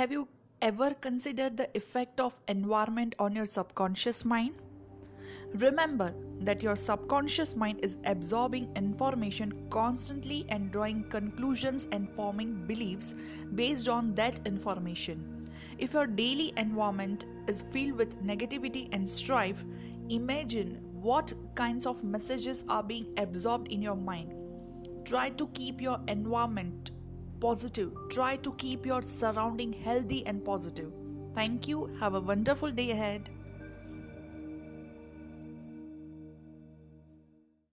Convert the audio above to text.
Have you ever considered the effect of environment on your subconscious mind? Remember that your subconscious mind is absorbing information constantly and drawing conclusions and forming beliefs based on that information. If your daily environment is filled with negativity and strife, imagine what kinds of messages are being absorbed in your mind. Try to keep your environment positive. Try to keep your surrounding healthy and positive. Thank you. Have a wonderful day ahead.